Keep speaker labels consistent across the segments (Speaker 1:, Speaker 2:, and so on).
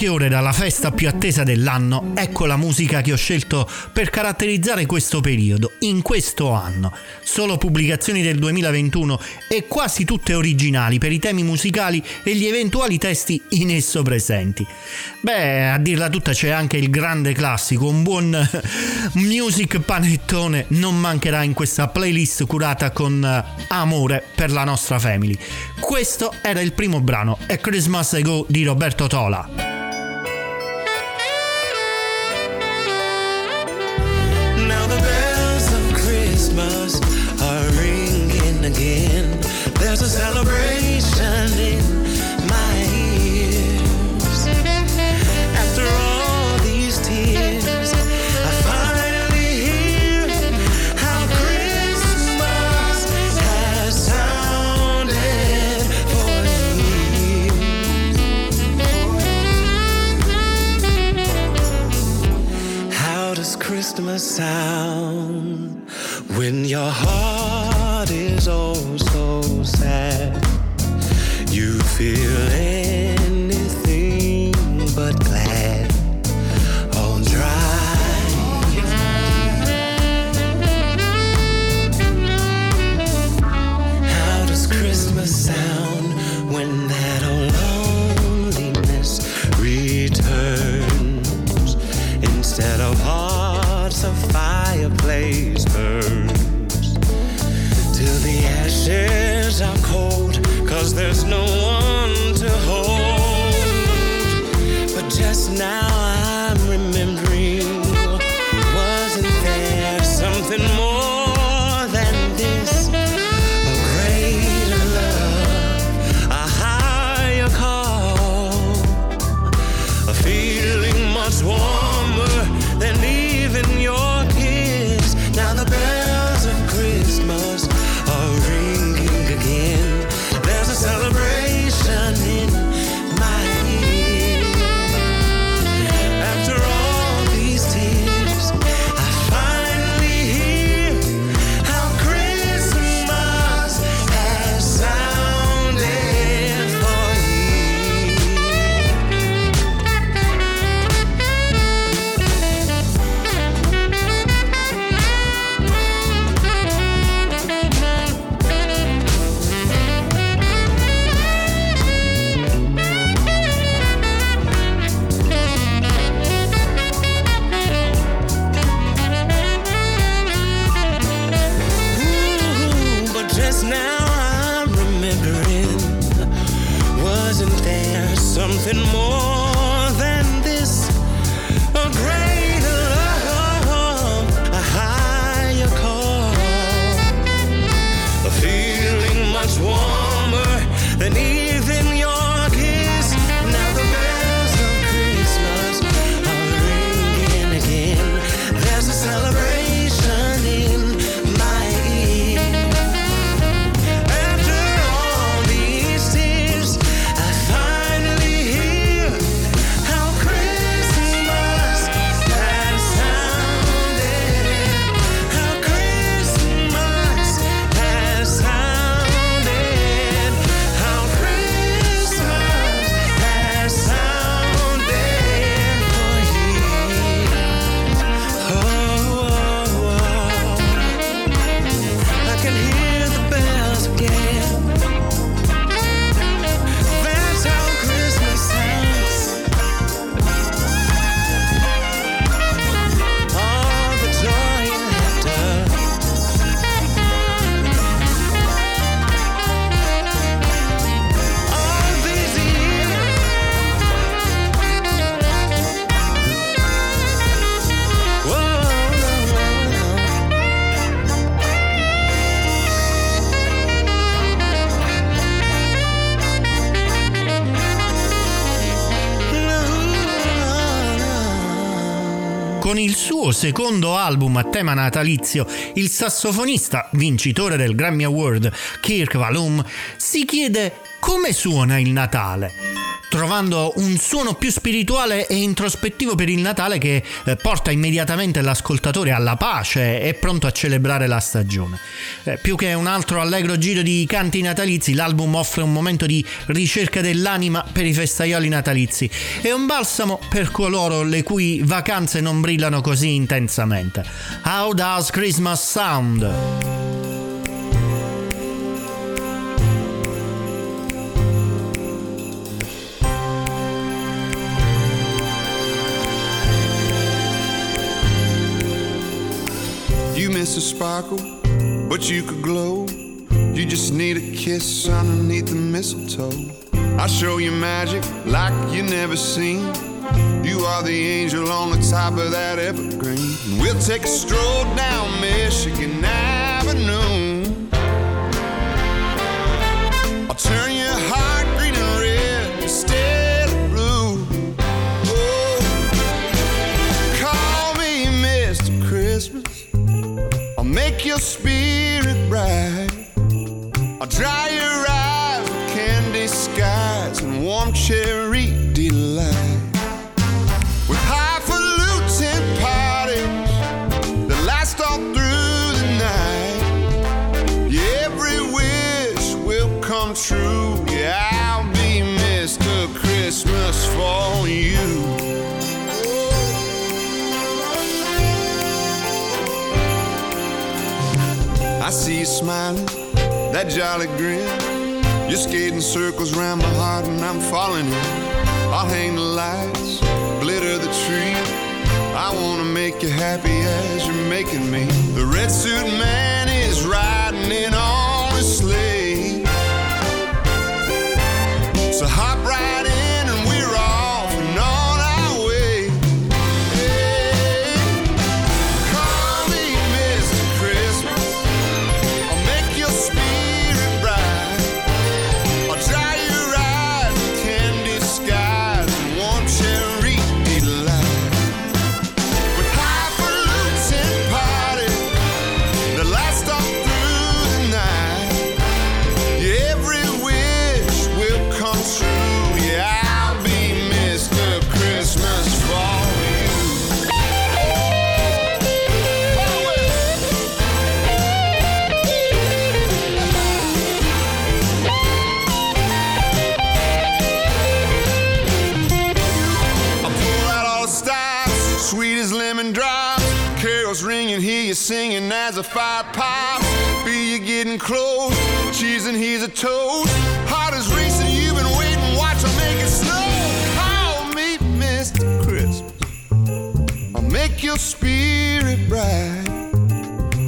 Speaker 1: Poche ore dalla festa più attesa dell'anno, ecco la musica che ho scelto per caratterizzare questo periodo, in questo anno. Solo pubblicazioni del 2021 e quasi tutte originali per i temi musicali e gli eventuali testi in esso presenti. Beh, a dirla tutta c'è anche il grande classico, un buon music panettone non mancherà in questa playlist curata con amore per la nostra family. Questo era il primo brano, è Christmas Ago di Roberto Tola.
Speaker 2: Christmas sound. When your heart cause there's no one to hold. But just now I'm remembering, wasn't there something more than this? A greater love, a higher call, a feeling much warmer.
Speaker 3: Secondo album a tema natalizio, il sassofonista vincitore del Grammy Award Kirk Valum si chiede come suona il Natale trovando un suono più spirituale e introspettivo per il Natale che eh, porta immediatamente l'ascoltatore alla pace e pronto a celebrare la stagione. Eh, più che un altro allegro giro di canti natalizi, l'album offre un momento di ricerca dell'anima per i festaioli natalizi e un balsamo per coloro le cui vacanze non brillano così intensamente. How does Christmas sound?
Speaker 4: Miss a sparkle, but you could glow. You just need a kiss underneath the mistletoe. I'll show you magic like you never seen. You are the angel on the top of that evergreen. We'll take a stroll down Michigan Avenue. Spirit bright. I'll dry your eyes with candy skies and warm cherry I see you smiling, that jolly grin. You're skating circles round my heart and I'm falling in. I'll hang the lights, glitter the tree. I wanna make you happy as you're making me. The red suit man is riding in on singing as a fire pops. Feel you getting close, cheese and here's a toast. Heart is racing, you've been waiting, watch I make it snow. I'll meet Mr. Christmas. I'll make your spirit bright.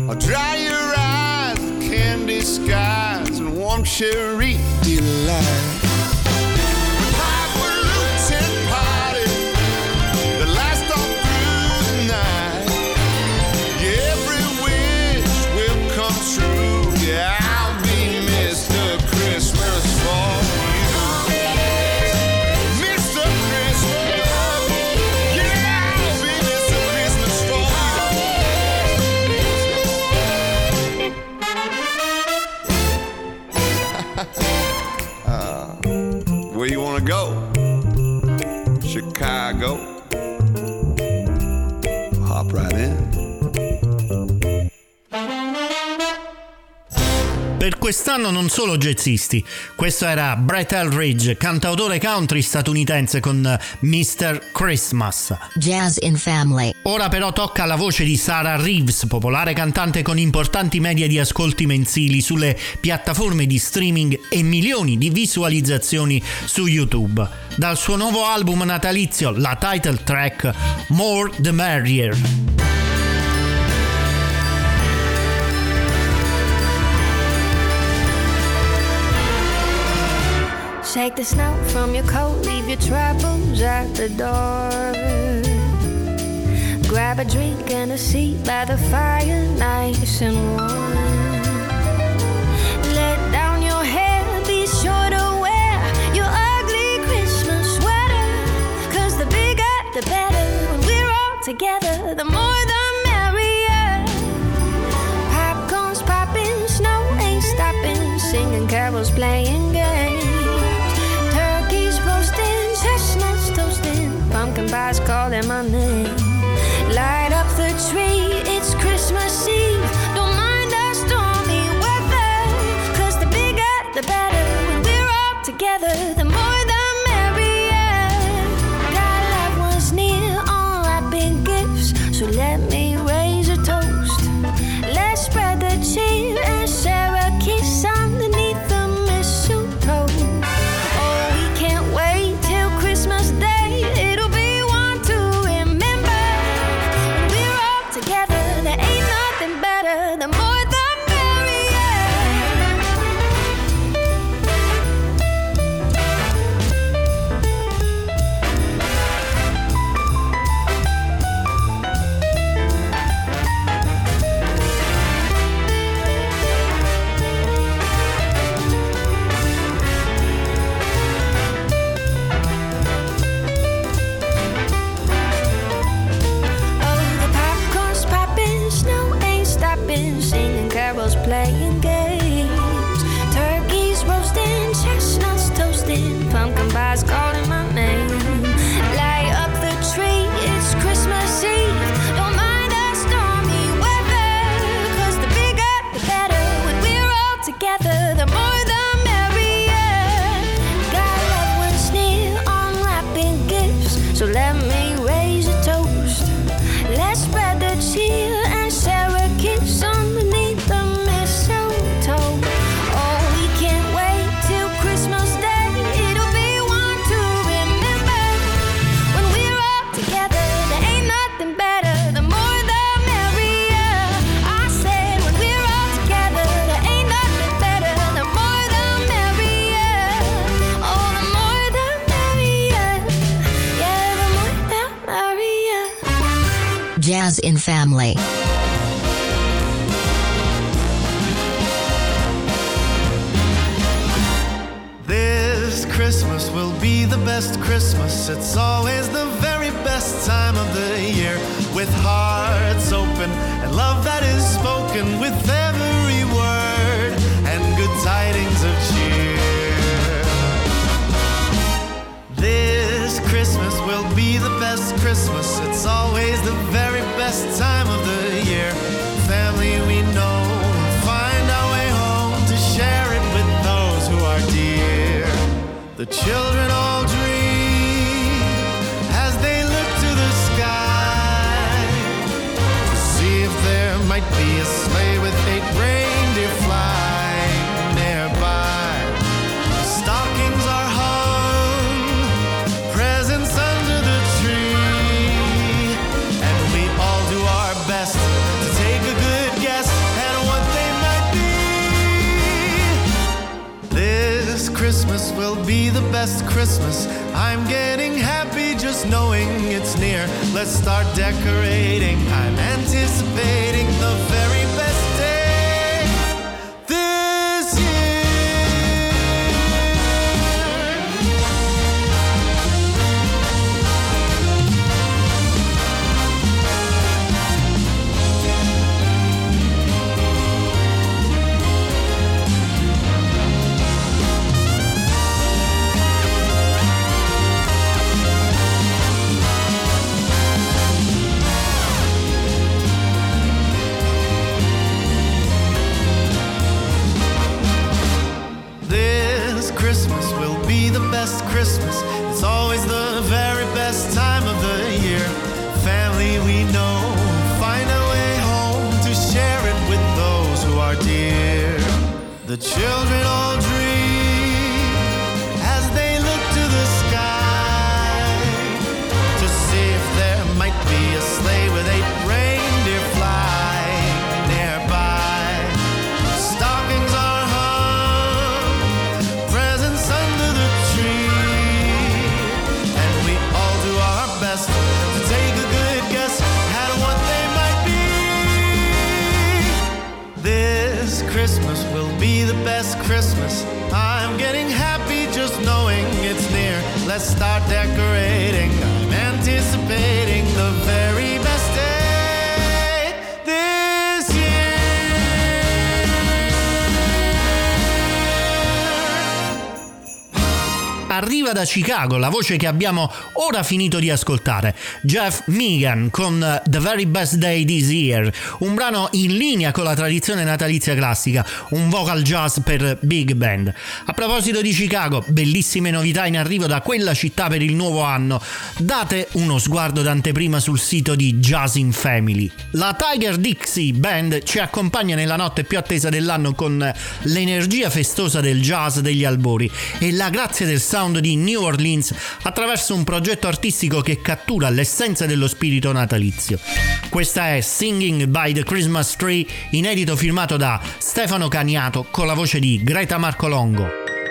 Speaker 4: I'll dry your eyes, with candy skies, and warm cherry delight.
Speaker 3: Quest'anno non solo jazzisti. Questo era Brett Eldridge, cantautore country statunitense con Mr. Christmas.
Speaker 5: Jazz in Family.
Speaker 3: Ora però tocca alla voce di Sarah Reeves, popolare cantante con importanti media di ascolti mensili sulle piattaforme di streaming e milioni di visualizzazioni su YouTube. Dal suo nuovo album natalizio, la title track More the Merrier.
Speaker 6: Shake the snow from your coat, leave your troubles at the door. Grab a drink and a seat by the fire, nice and warm. Let down your hair, be sure to wear your ugly Christmas sweater. Cause the bigger, the better. When we're all together, the more the merrier. Popcorn's popping, snow ain't stopping, singing carols playing pies calling my name. Light up the tree, it's Christmas Eve. Don't mind the stormy weather, cause the bigger the better. When we're all together, The
Speaker 7: children all dream Christmas. I'm getting happy just knowing it's near. Let's start decorating. I'm anticipating the very Chill
Speaker 3: Arriva da Chicago la voce che abbiamo ora finito di ascoltare, Jeff Megan con The Very Best Day This Year, un brano in linea con la tradizione natalizia classica, un vocal jazz per big band. A proposito di Chicago, bellissime novità in arrivo da quella città per il nuovo anno. Date uno sguardo d'anteprima sul sito di Jazz in Family. La Tiger Dixie Band ci accompagna nella notte più attesa dell'anno con l'energia festosa del jazz degli albori e la grazia del sound di New Orleans attraverso un progetto artistico che cattura l'essenza dello spirito natalizio. Questa è Singing by the Christmas Tree, inedito firmato da Stefano Caniato con la voce di Greta Marcolongo.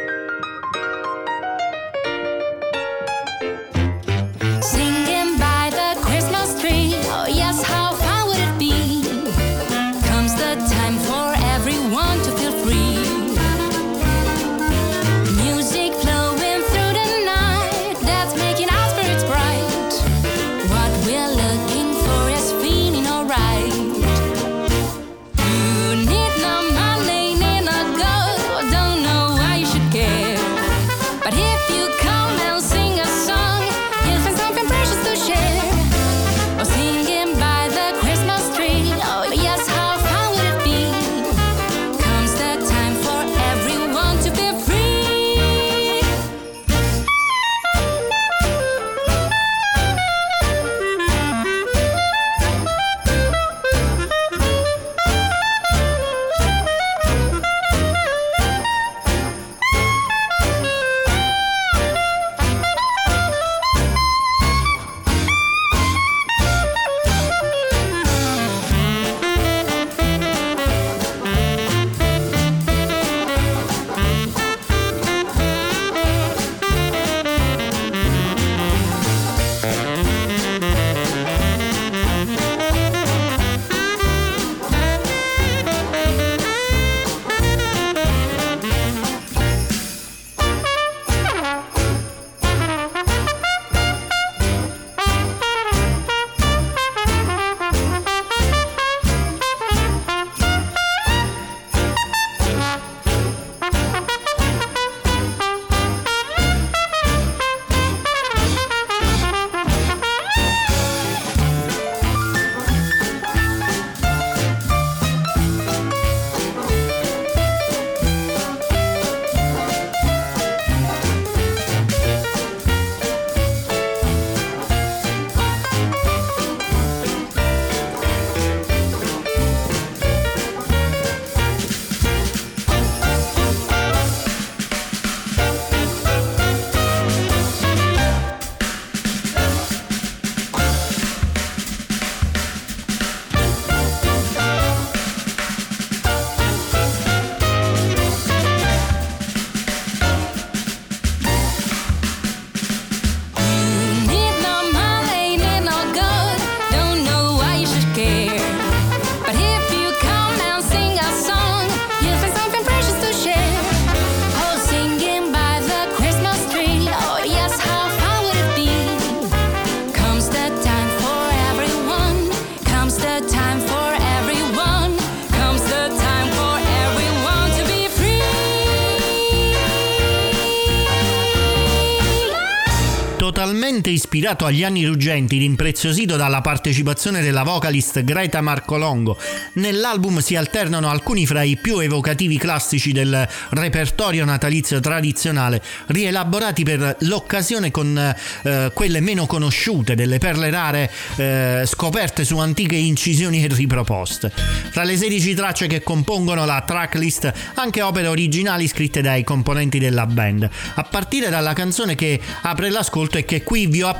Speaker 3: Ispirato agli anni ruggenti ed impreziosito dalla partecipazione della vocalist Greta Marcolongo, nell'album si alternano alcuni fra i più evocativi classici del repertorio natalizio tradizionale, rielaborati per l'occasione con eh, quelle meno conosciute, delle perle rare eh, scoperte su antiche incisioni e riproposte. Tra le 16 tracce che compongono la tracklist, anche opere originali scritte dai componenti della band, a partire dalla canzone che apre l'ascolto e che qui vi ho appena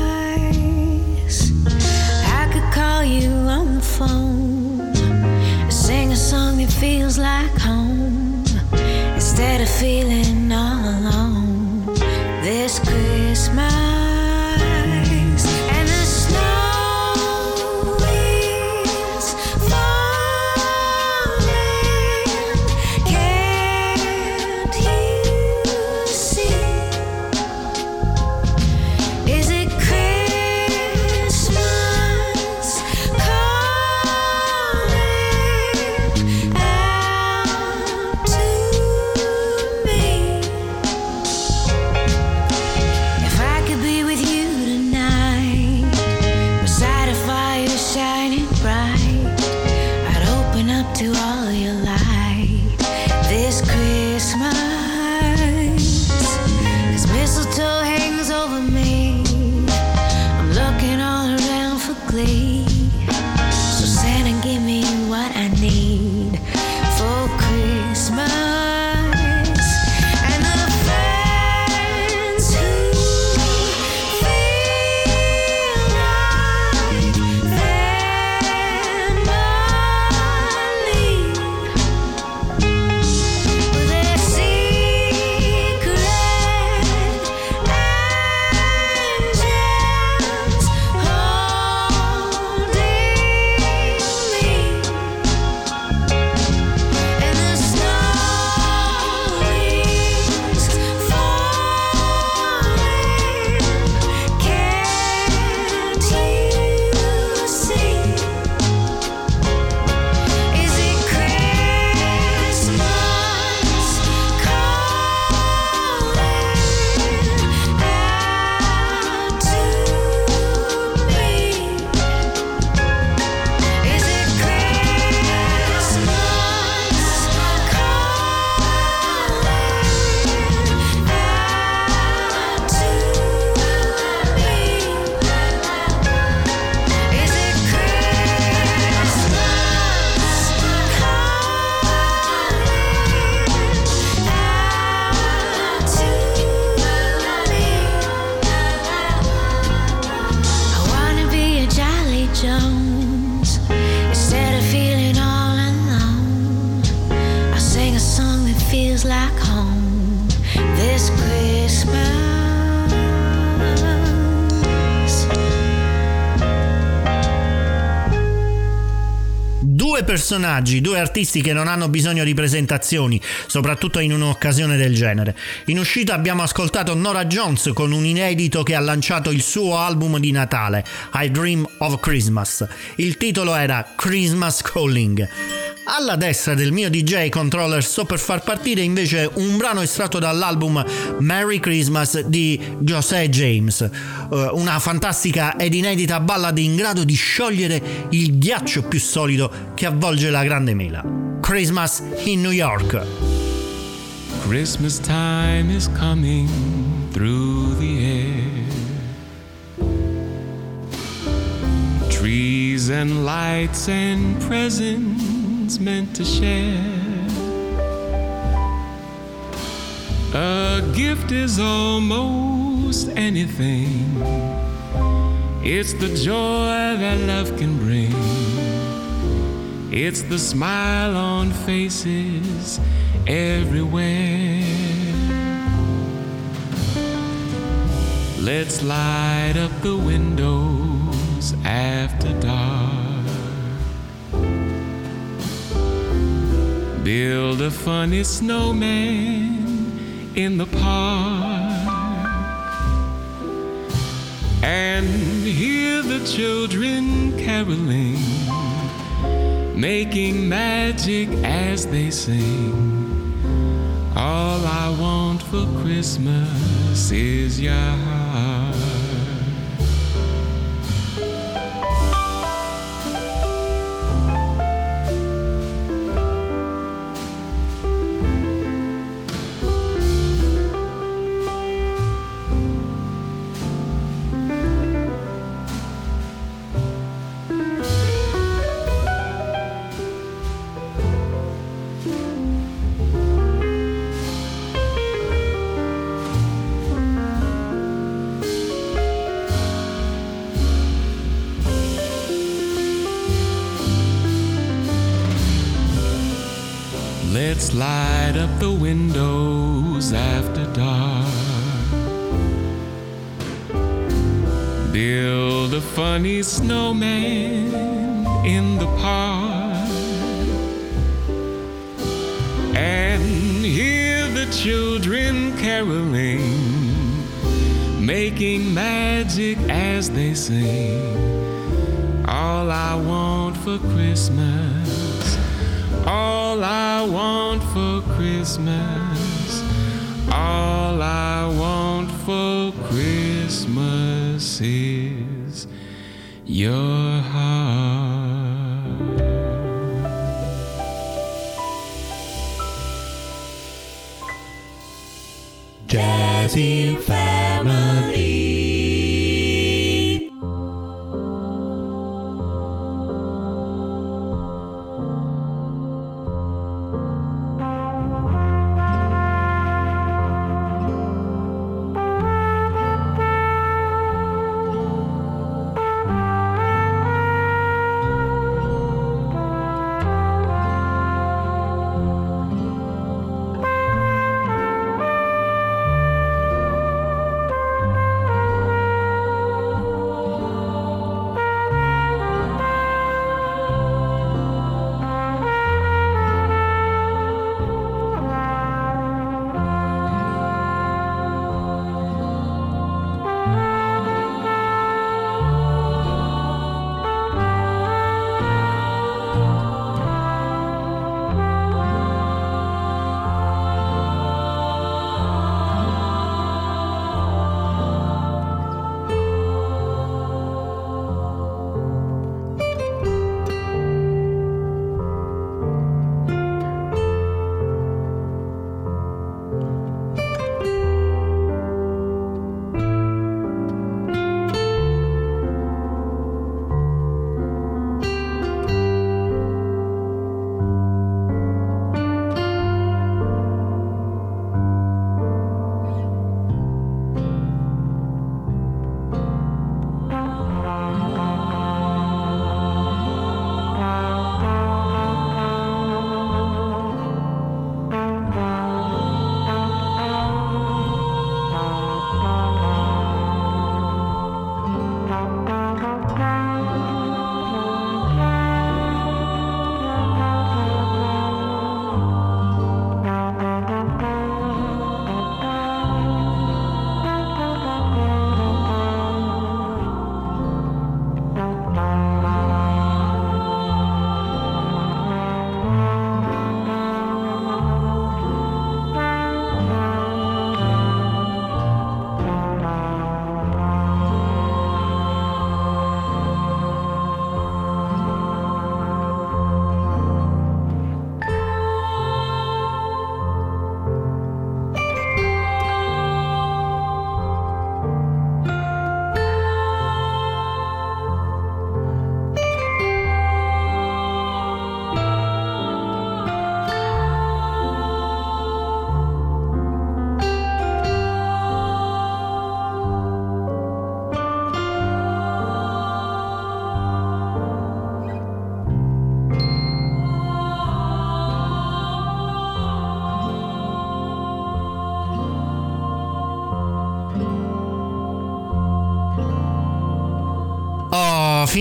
Speaker 8: you on the phone, sing a song that feels like home. Instead of feeling all alone
Speaker 3: personaggi, due artisti che non hanno bisogno di presentazioni, soprattutto in un'occasione del genere. In uscita abbiamo ascoltato Nora Jones con un inedito che ha lanciato il suo album di Natale, I Dream of Christmas. Il titolo era Christmas Calling. Alla destra del mio DJ controller sto per far partire invece un brano estratto dall'album Merry Christmas di José James, eh, una fantastica ed inedita ballad in grado di sciogliere il ghiaccio più solido che avvolge la grande mela. Christmas in New York.
Speaker 9: Christmas time is coming through the air. Trees and lights and presents meant to share. A gift is almost anything. It's the joy that love can bring. It's the smile on faces everywhere. Let's light up the windows after dark. Build a funny snowman in the park. And hear the children caroling, making magic as they sing. All I want for Christmas is your heart. Light up the windows after dark. Build a funny snowman in the park. And hear the children caroling, making magic as they sing. All I want for Christmas, all I want for Christmas, all I want for Christmas is your heart.
Speaker 10: Jazzy Family.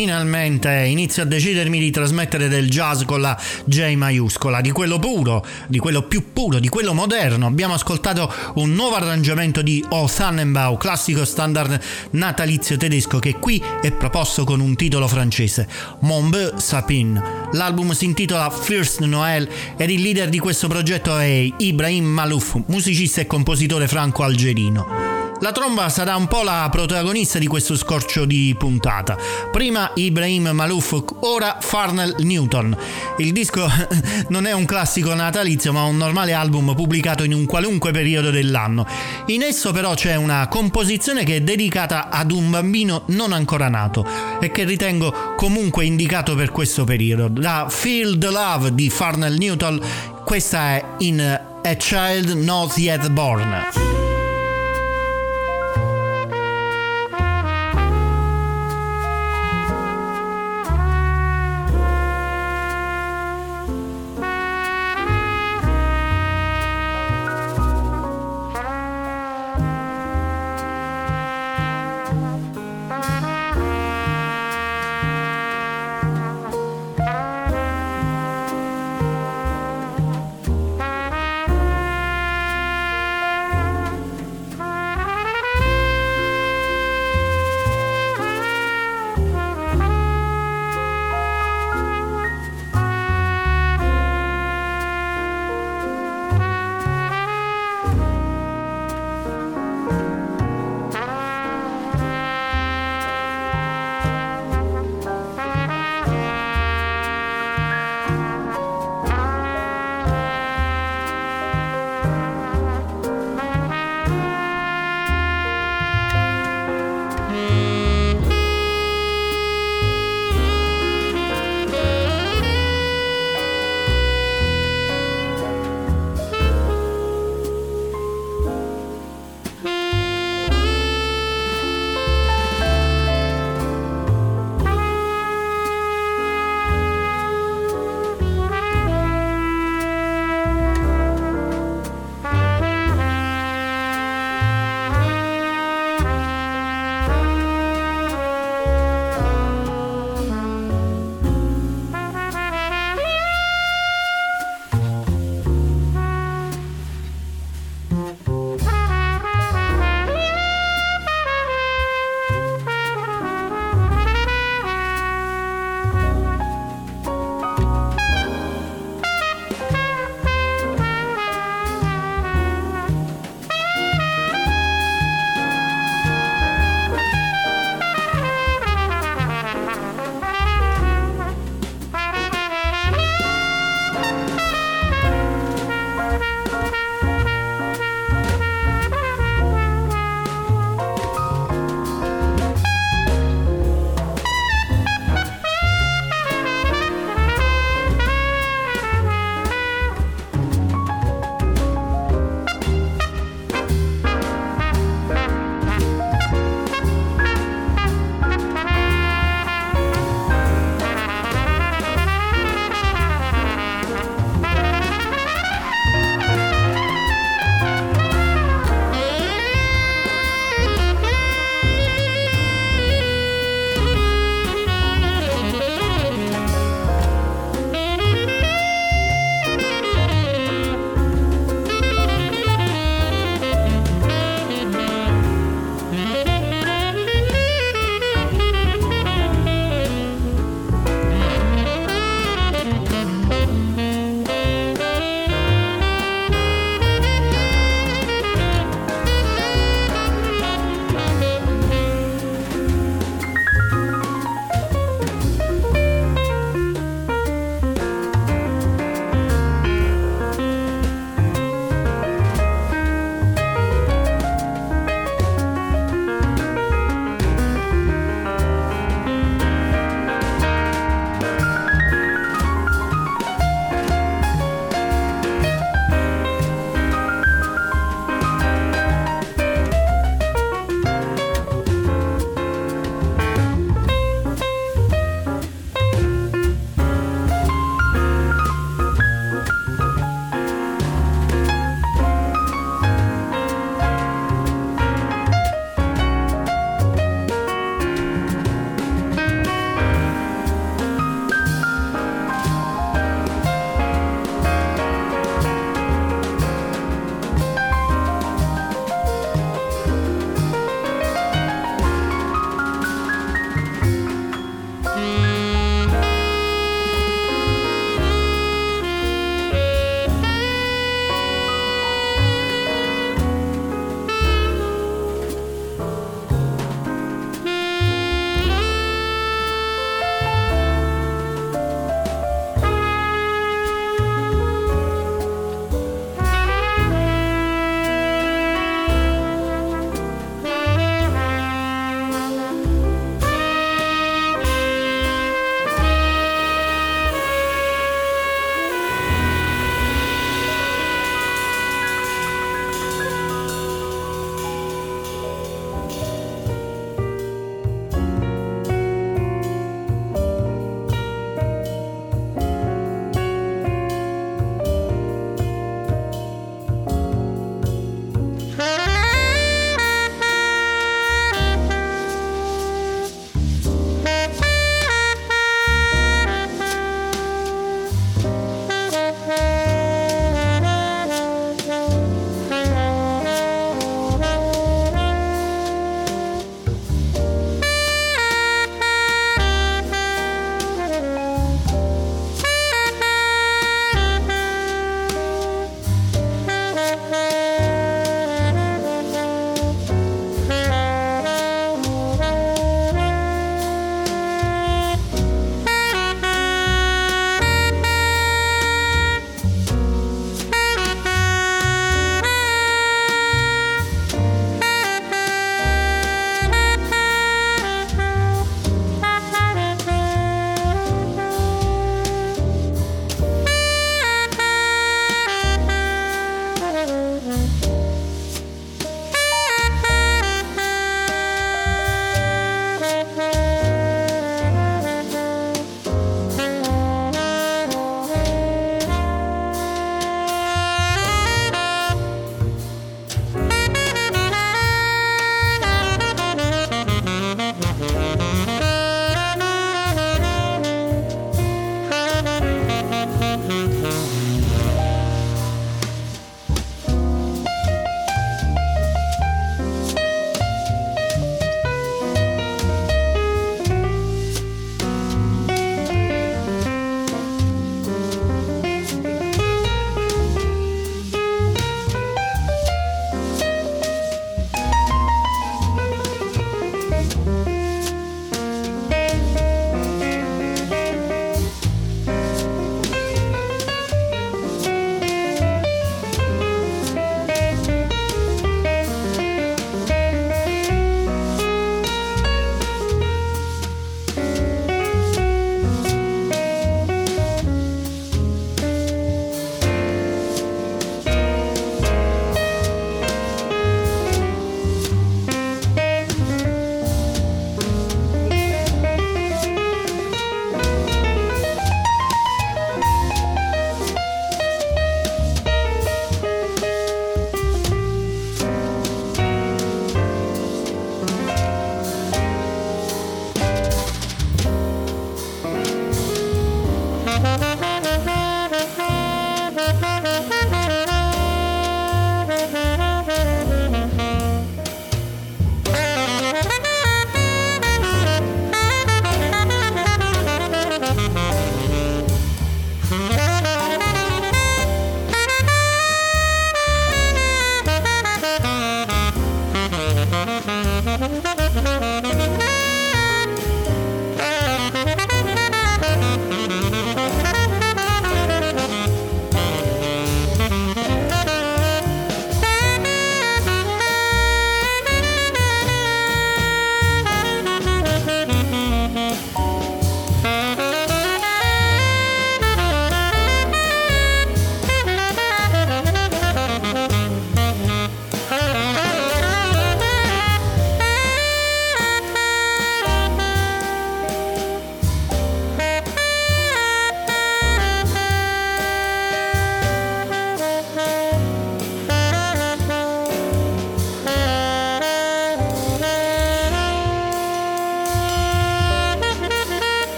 Speaker 3: Finalmente inizio a decidermi di trasmettere del jazz con la J maiuscola, di quello puro, di quello più puro, di quello moderno. Abbiamo ascoltato un nuovo arrangiamento di O Tannenbaum, classico standard natalizio tedesco che qui è proposto con un titolo francese, Mon Beau Sapin. L'album si intitola First Noël ed il leader di questo progetto è Ibrahim Malouf, musicista e compositore franco-algerino. La tromba sarà un po' la protagonista di questo scorcio di puntata. Prima Ibrahim Malouf, ora Farnell Newton. Il disco non è un classico natalizio, ma un normale album pubblicato in un qualunque periodo dell'anno. In esso però c'è una composizione che è dedicata ad un bambino non ancora nato e che ritengo comunque indicato per questo periodo. Da Feel the Love di Farnell Newton, questa è in A Child Not Yet Born.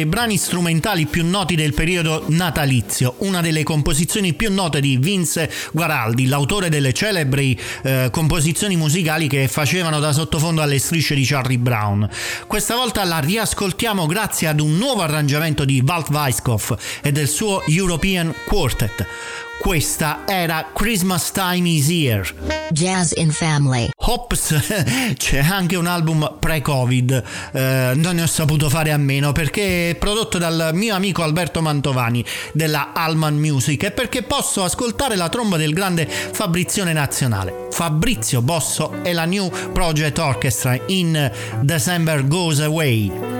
Speaker 3: Dei brani strumentali più noti del periodo natalizio, una delle composizioni più note di Vince Guaraldi, l'autore delle celebri eh, composizioni musicali che facevano da sottofondo alle strisce di Charlie Brown. Questa volta la riascoltiamo grazie ad un nuovo arrangiamento di Walt Weiskopf e del suo European Quartet. Questa era Christmas Time is Here.
Speaker 5: Jazz in Family.
Speaker 3: Hops, c'è anche un album pre-Covid, eh, non ne ho saputo fare a meno perché è prodotto dal mio amico Alberto Mantovani della Alman Music e perché posso ascoltare la tromba del grande Fabrizione Nazionale. Fabrizio Bosso e la New Project Orchestra in December Goes Away.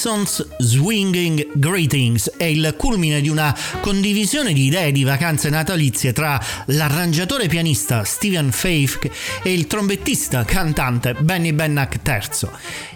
Speaker 2: Seasons Swinging Greetings è il culmine di una condivisione di idee di vacanze natalizie tra l'arrangiatore pianista Steven Faith e il trombettista cantante Benny Bennack III.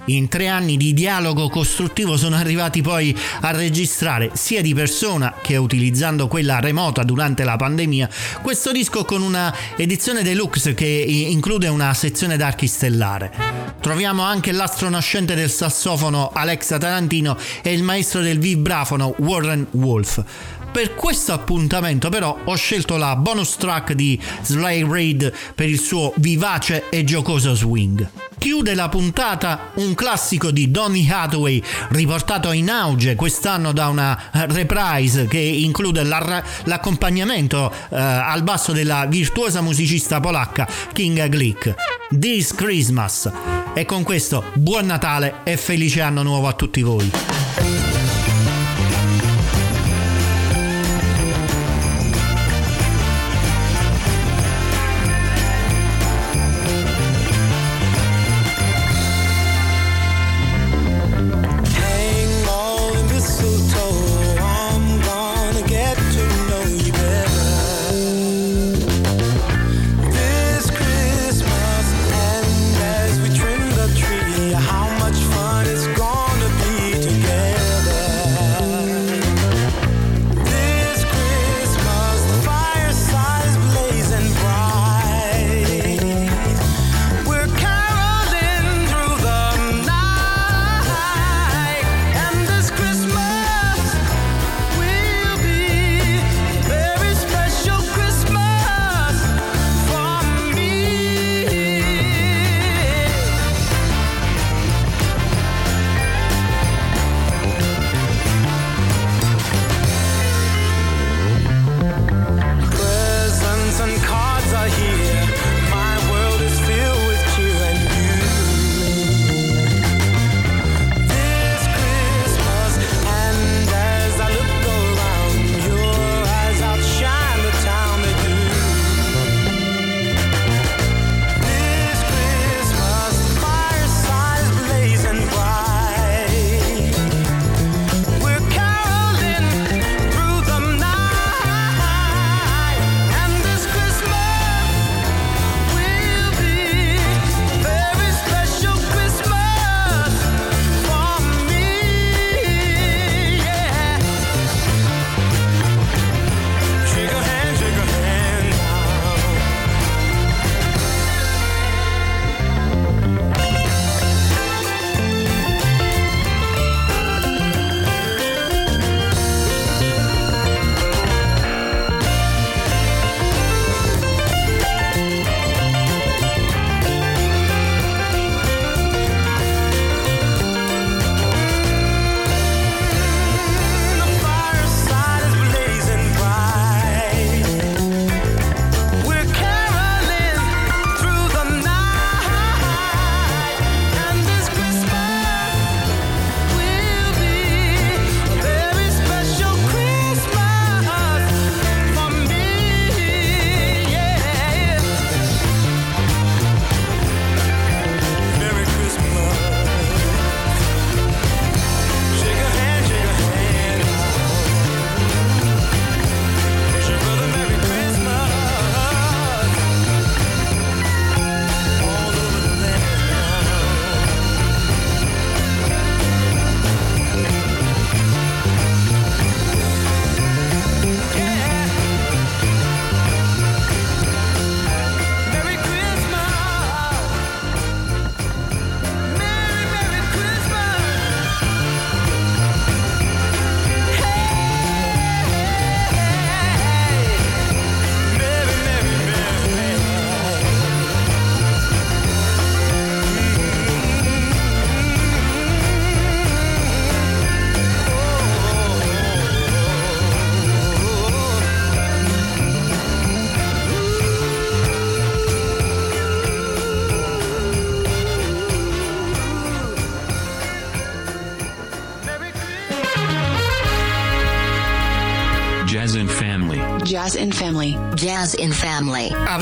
Speaker 2: In tre anni di dialogo costruttivo sono arrivati poi a registrare sia di persona che utilizzando quella remota durante la pandemia questo disco con una edizione deluxe che include una sezione d'archi stellare. Troviamo anche l'astro nascente del sassofono Alexa Tarantino e il maestro del vibrafono Warren Wolf. Per questo appuntamento però ho scelto la bonus track di Sly Raid per il suo vivace e giocoso swing. Chiude la puntata un classico di Donny Hathaway riportato in auge quest'anno da una reprise che include l'accompagnamento eh, al basso della virtuosa musicista polacca Kinga Glick. This Christmas. E con questo buon Natale e felice anno nuovo a tutti voi.